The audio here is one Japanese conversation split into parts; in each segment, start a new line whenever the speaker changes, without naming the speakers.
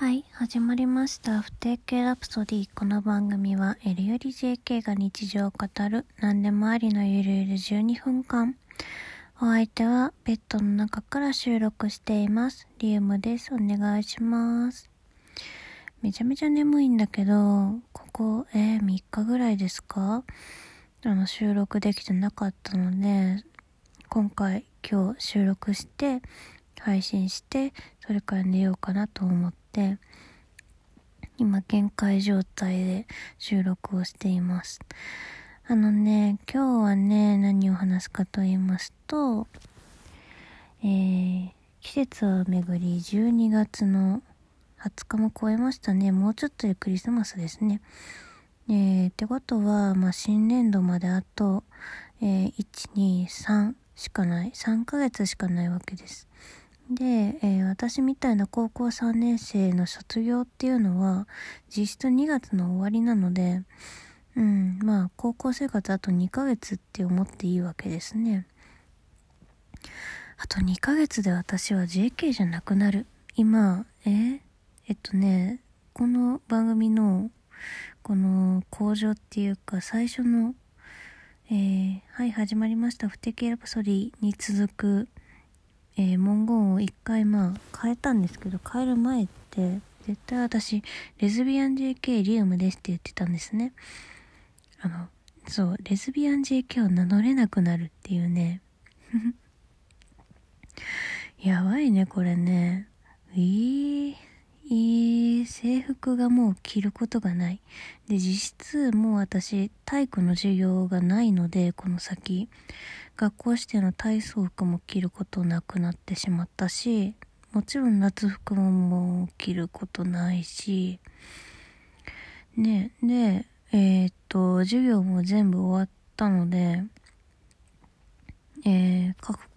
はい、始まりました。不定形ラプソディ。この番組は、L より JK が日常を語る、何でもありのゆるゆる12分間。お相手は、ベッドの中から収録しています。リウムです。お願いします。めちゃめちゃ眠いんだけど、ここ、えー、3日ぐらいですか？あの、収録できてなかったので、今回、今日収録して、配信して、それから寝ようかなと思って、今限界状態で収録をしています。あのね、今日はね、何を話すかと言いますと、えー、季節をめぐり12月の20日も超えましたね。もうちょっとでクリスマスですね。えー、ってことは、まあ、新年度まであと、えー、1、2、3しかない。3ヶ月しかないわけです。で、えー私みたいな高校3年生の卒業っていうのは実質2月の終わりなので、うん、まあ高校生活あと2ヶ月って思っていいわけですね。あと2ヶ月で私は JK じゃなくなる。今、ええっとね、この番組のこの工場っていうか最初の、えーはい始まりました不定形ラプソディに続くえー文言を一回まあ変えたんですけど変える前って絶対私レズビアン JK リウムですって言ってたんですね。あのそうレズビアン JK を名乗れなくなるっていうね。やばいねこれね。いー。いい制服がもう着ることがない。で実質もう私体育の授業がないのでこの先学校指定の体操服も着ることなくなってしまったしもちろん夏服ももう着ることないしねでえーっと授業も全部終わったので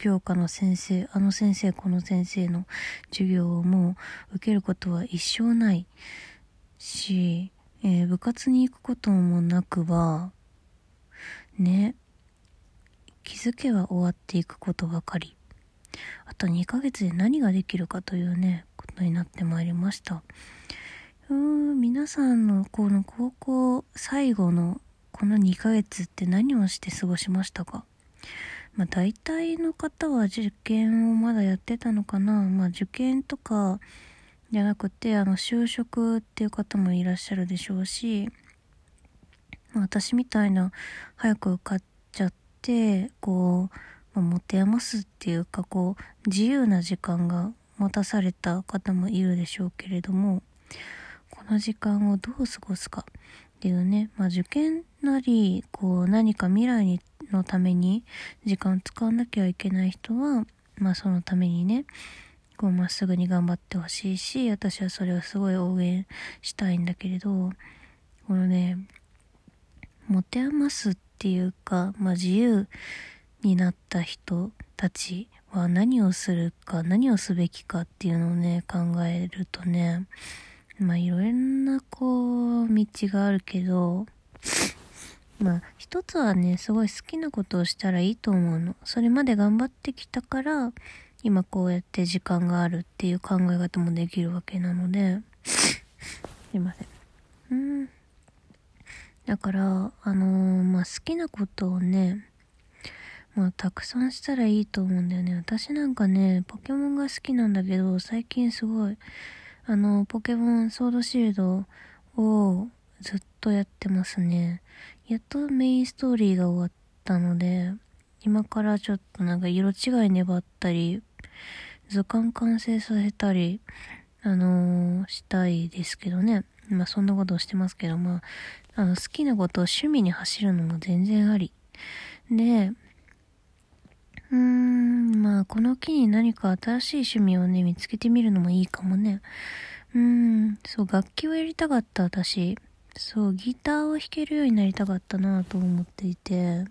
教科の先生あの先生この先生の授業をもう受けることは一生ないし、えー部活に行くこともなくばね気づけば終わっていくことばかり。あと2ヶ月で何ができるかというねことになってまいりました。うーん皆さんのこの高校最後のこの2ヶ月って何をして過ごしましたか？まあ大体の方は受験をまだやってたのかな。まあ受験とかじゃなくてあの就職っていう方もいらっしゃるでしょうしまあ私みたいな早く受かっちゃってこう、まあ、持て余すっていうかこう自由な時間が持たされた方もいるでしょうけれどもこの時間をどう過ごすかっていうね、まあ、受験なりこう何か未来にのために時間を使わなきゃいけない人は、まあ、そのためにねこうまっすぐに頑張ってほしいし私はそれをすごい応援したいんだけれどこのね持て余すっていうか、まあ、自由になった人たちは何をするか何をすべきかっていうのをね考えるとねまあいろんなこう道があるけどまあ一つはねすごい好きなことをしたらいいと思うの。それまで頑張ってきたから今こうやって時間があるっていう考え方もできるわけなので。すいません。うん。だからあのーまあ好きなことをねまあたくさんしたらいいと思うんだよね。私なんかねポケモンが好きなんだけど最近すごいあのポケモンソードシールドをずっとやってますね。やっとメインストーリーが終わったので今からちょっとなんか色違い粘ったり図鑑完成させたりあのーしたいですけどね。まあそんなことをしてますけどまああの好きなことを趣味に走るのも全然あり。でうーんまあこの機に何か新しい趣味をね見つけてみるのもいいかもね。うーんそう楽器をやりたかった私。そうギターを弾けるようになりたかったなと思っていて。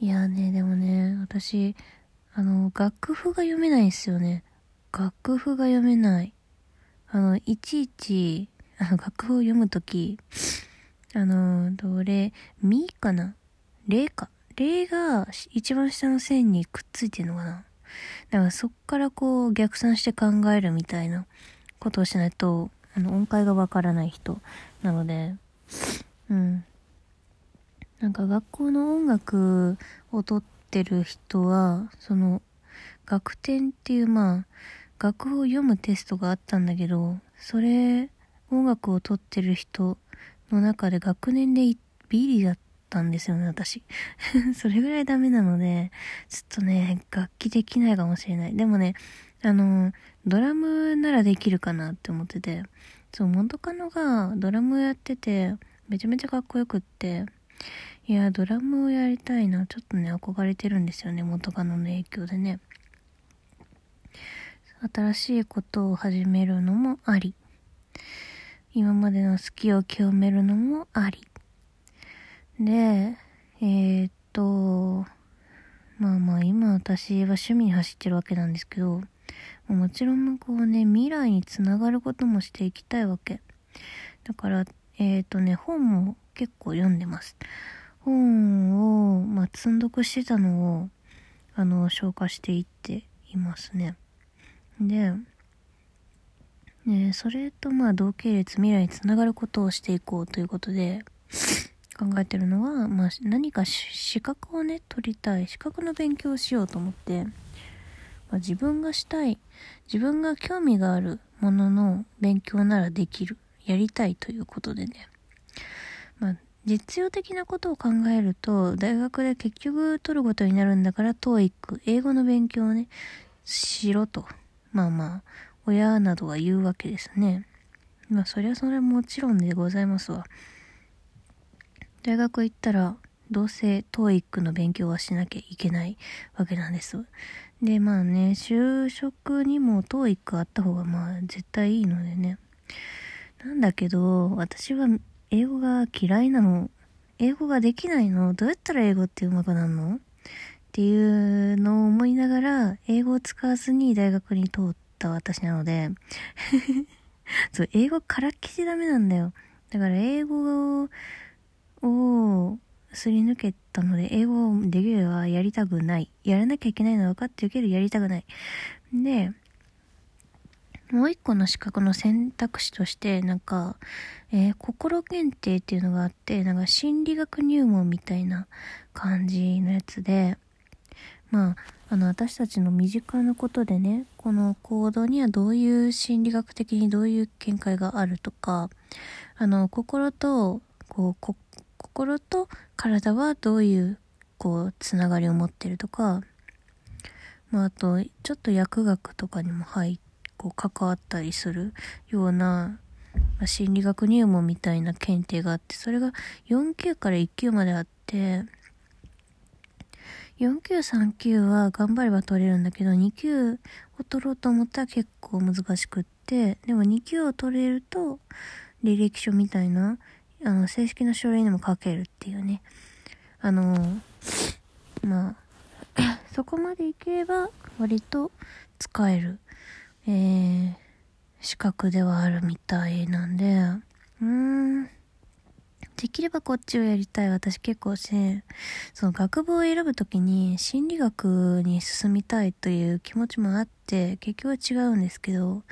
いやねでもね私あの楽譜が読めないんですよね。楽譜が読めない。あのいちいちあの楽譜を読むときあのどれミかな？レか？レが一番下の線にくっついてるのかな？だからそっからこう逆算して考えるみたいなことをしないと、あの、音階がわからない人なので、うん。なんか学校の音楽をとってる人は、その、学点っていう、まあ、楽譜を読むテストがあったんだけど、それ、音楽をとってる人の中で学年でビリだったんですよね、私。それぐらいダメなので、ちょっとね、楽器できないかもしれない。でもね、あの、ドラムならできるかなって思ってて、そう、元カノがドラムやってて、めちゃめちゃかっこよくって、いや、ドラムをやりたいな、ちょっとね、憧れてるんですよね、元カノの影響でね。新しいことを始めるのもあり。今までの好きを清めるのもあり。で、えー、っと、まあまあ今私は趣味に走ってるわけなんですけど、もちろんこうね、未来につながることもしていきたいわけ。だから、えー、とね、本も結構読んでます。本を、まあ、積んどくしてたのを、あの、消化していっていますね。で、ね、それとまあ同系列未来につながることをしていこうということで考えてるのは、まあ、何か資格をね取りたい資格の勉強をしようと思って、まあ、自分がしたい自分が興味があるものの勉強ならできるやりたいということでね、まあ、実用的なことを考えると大学で結局取ることになるんだから TOEIC 英語の勉強をねしろとまあまあ親などが言うわけですね。まあそりゃそれはもちろんでございますわ。大学行ったらどうせ TOEIC の勉強はしなきゃいけないわけなんです。でまあね、就職にも TOEIC あった方がまあ絶対いいのでね。なんだけど、私は英語が嫌いなの。英語ができないの？どうやったら英語って上手くなるの？っていうのを思いながら、英語を使わずに大学に通っった私なので そう、英語からっきしダメなんだよ。だから英語をすり抜けたので、英語をできればやりたくない。やらなきゃいけないのは分かってるけど、やりたくない。で、もう一個の資格の選択肢として、なんか、えー、心検定っていうのがあって、なんか心理学入門みたいな感じのやつで、まあ、あの、私たちの身近なことでね、この行動にはどういう心理学的にどういう見解があるとか、あの、心と、こう、心と体はどういう、こう、つながりを持ってるとか、まあ、あと、ちょっと薬学とかにも入こう、関わったりするような、まあ、心理学入門みたいな検定があって、それが4級から1級まであって、4級3級は頑張れば取れるんだけど、2級を取ろうと思ったら結構難しくって、でも2級を取れると、履歴書みたいな、あの、正式な書類にも書けるっていうね。あの、まあ、そこまでいければ割と使える、えー、資格ではあるみたいなんで、うーん、できればこっちをやりたい。私結構ね、その学部を選ぶときに心理学に進みたいという気持ちもあって、結局は違うんですけど、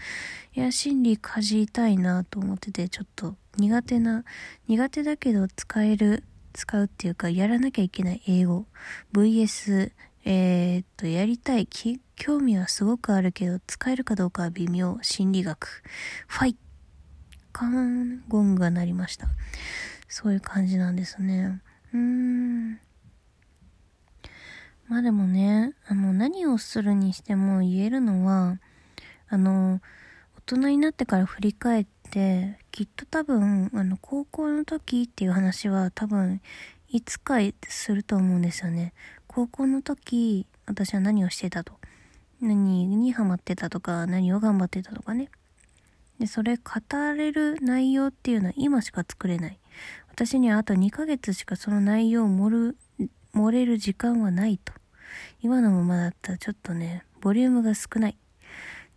いや、心理かじりたいなと思ってて、ちょっと苦手な、苦手だけど使える、使うっていうか、やらなきゃいけない英語。VS、えー、っと、やりたい。興味はすごくあるけど、使えるかどうかは微妙。心理学。ファイカーンゴングが鳴りました。そういう感じなんですね。うーん。まあでもね、あの、何をするにしても言えるのは、あの、大人になってから振り返って、きっと多分、あの、高校の時っていう話は多分、いつかすると思うんですよね。高校の時、私は何をしてたと。何にハマってたとか、何を頑張ってたとかね。で、それ語れる内容っていうのは今しか作れない。私にはあと2ヶ月しかその内容を盛る、盛れる時間はないと。今のままだったらちょっとね、ボリュームが少ないっ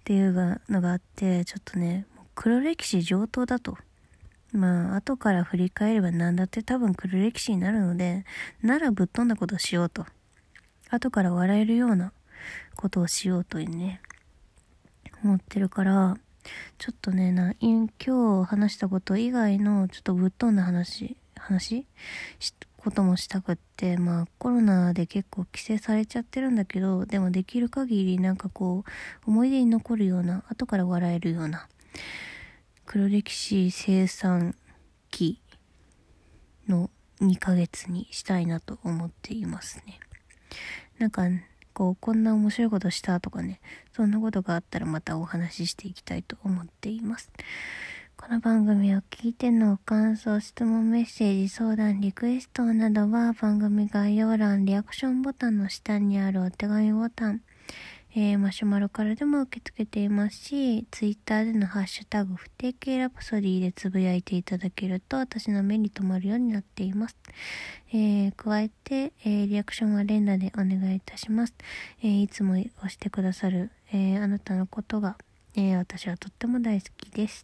ていうのがあって、ちょっとね、黒歴史上等だと。まあ、後から振り返れば何だって多分黒歴史になるので、ならぶっ飛んだことをしようと。後から笑えるようなことをしようというね、思ってるから、ちょっとね、な、今日話したこと以外のちょっとぶっ飛んだ話、話？こともしたくって、まあコロナで結構規制されちゃってるんだけど、でもできる限りなんかこう、思い出に残るような、後から笑えるような、黒歴史生産期の2ヶ月にしたいなと思っていますね。なんか、こう、こんな面白いことしたとかね、そんなことがあったらまたお話ししていきたいと思っています。この番組を聞いての感想、質問、メッセージ、相談、リクエストなどは番組概要欄、リアクションボタンの下にあるお手紙ボタン、えー、マシュマロからでも受け付けていますし、ツイッターでのハッシュタグ、不定形ラプソディでつぶやいていただけると私の目に留まるようになっています。えー、加えて、えー、リアクションは連打でお願いいたします。えいつも押してくださる、えあなたのことが、え私はとっても大好きです。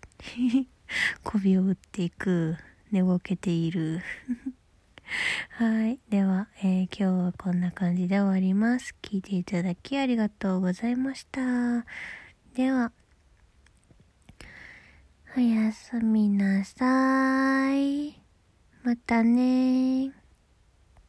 媚びを打っていく、寝ぼけている。はい。では、えー、今日はこんな感じで終わります。聞いていただきありがとうございました。では、おやすみなさい。またね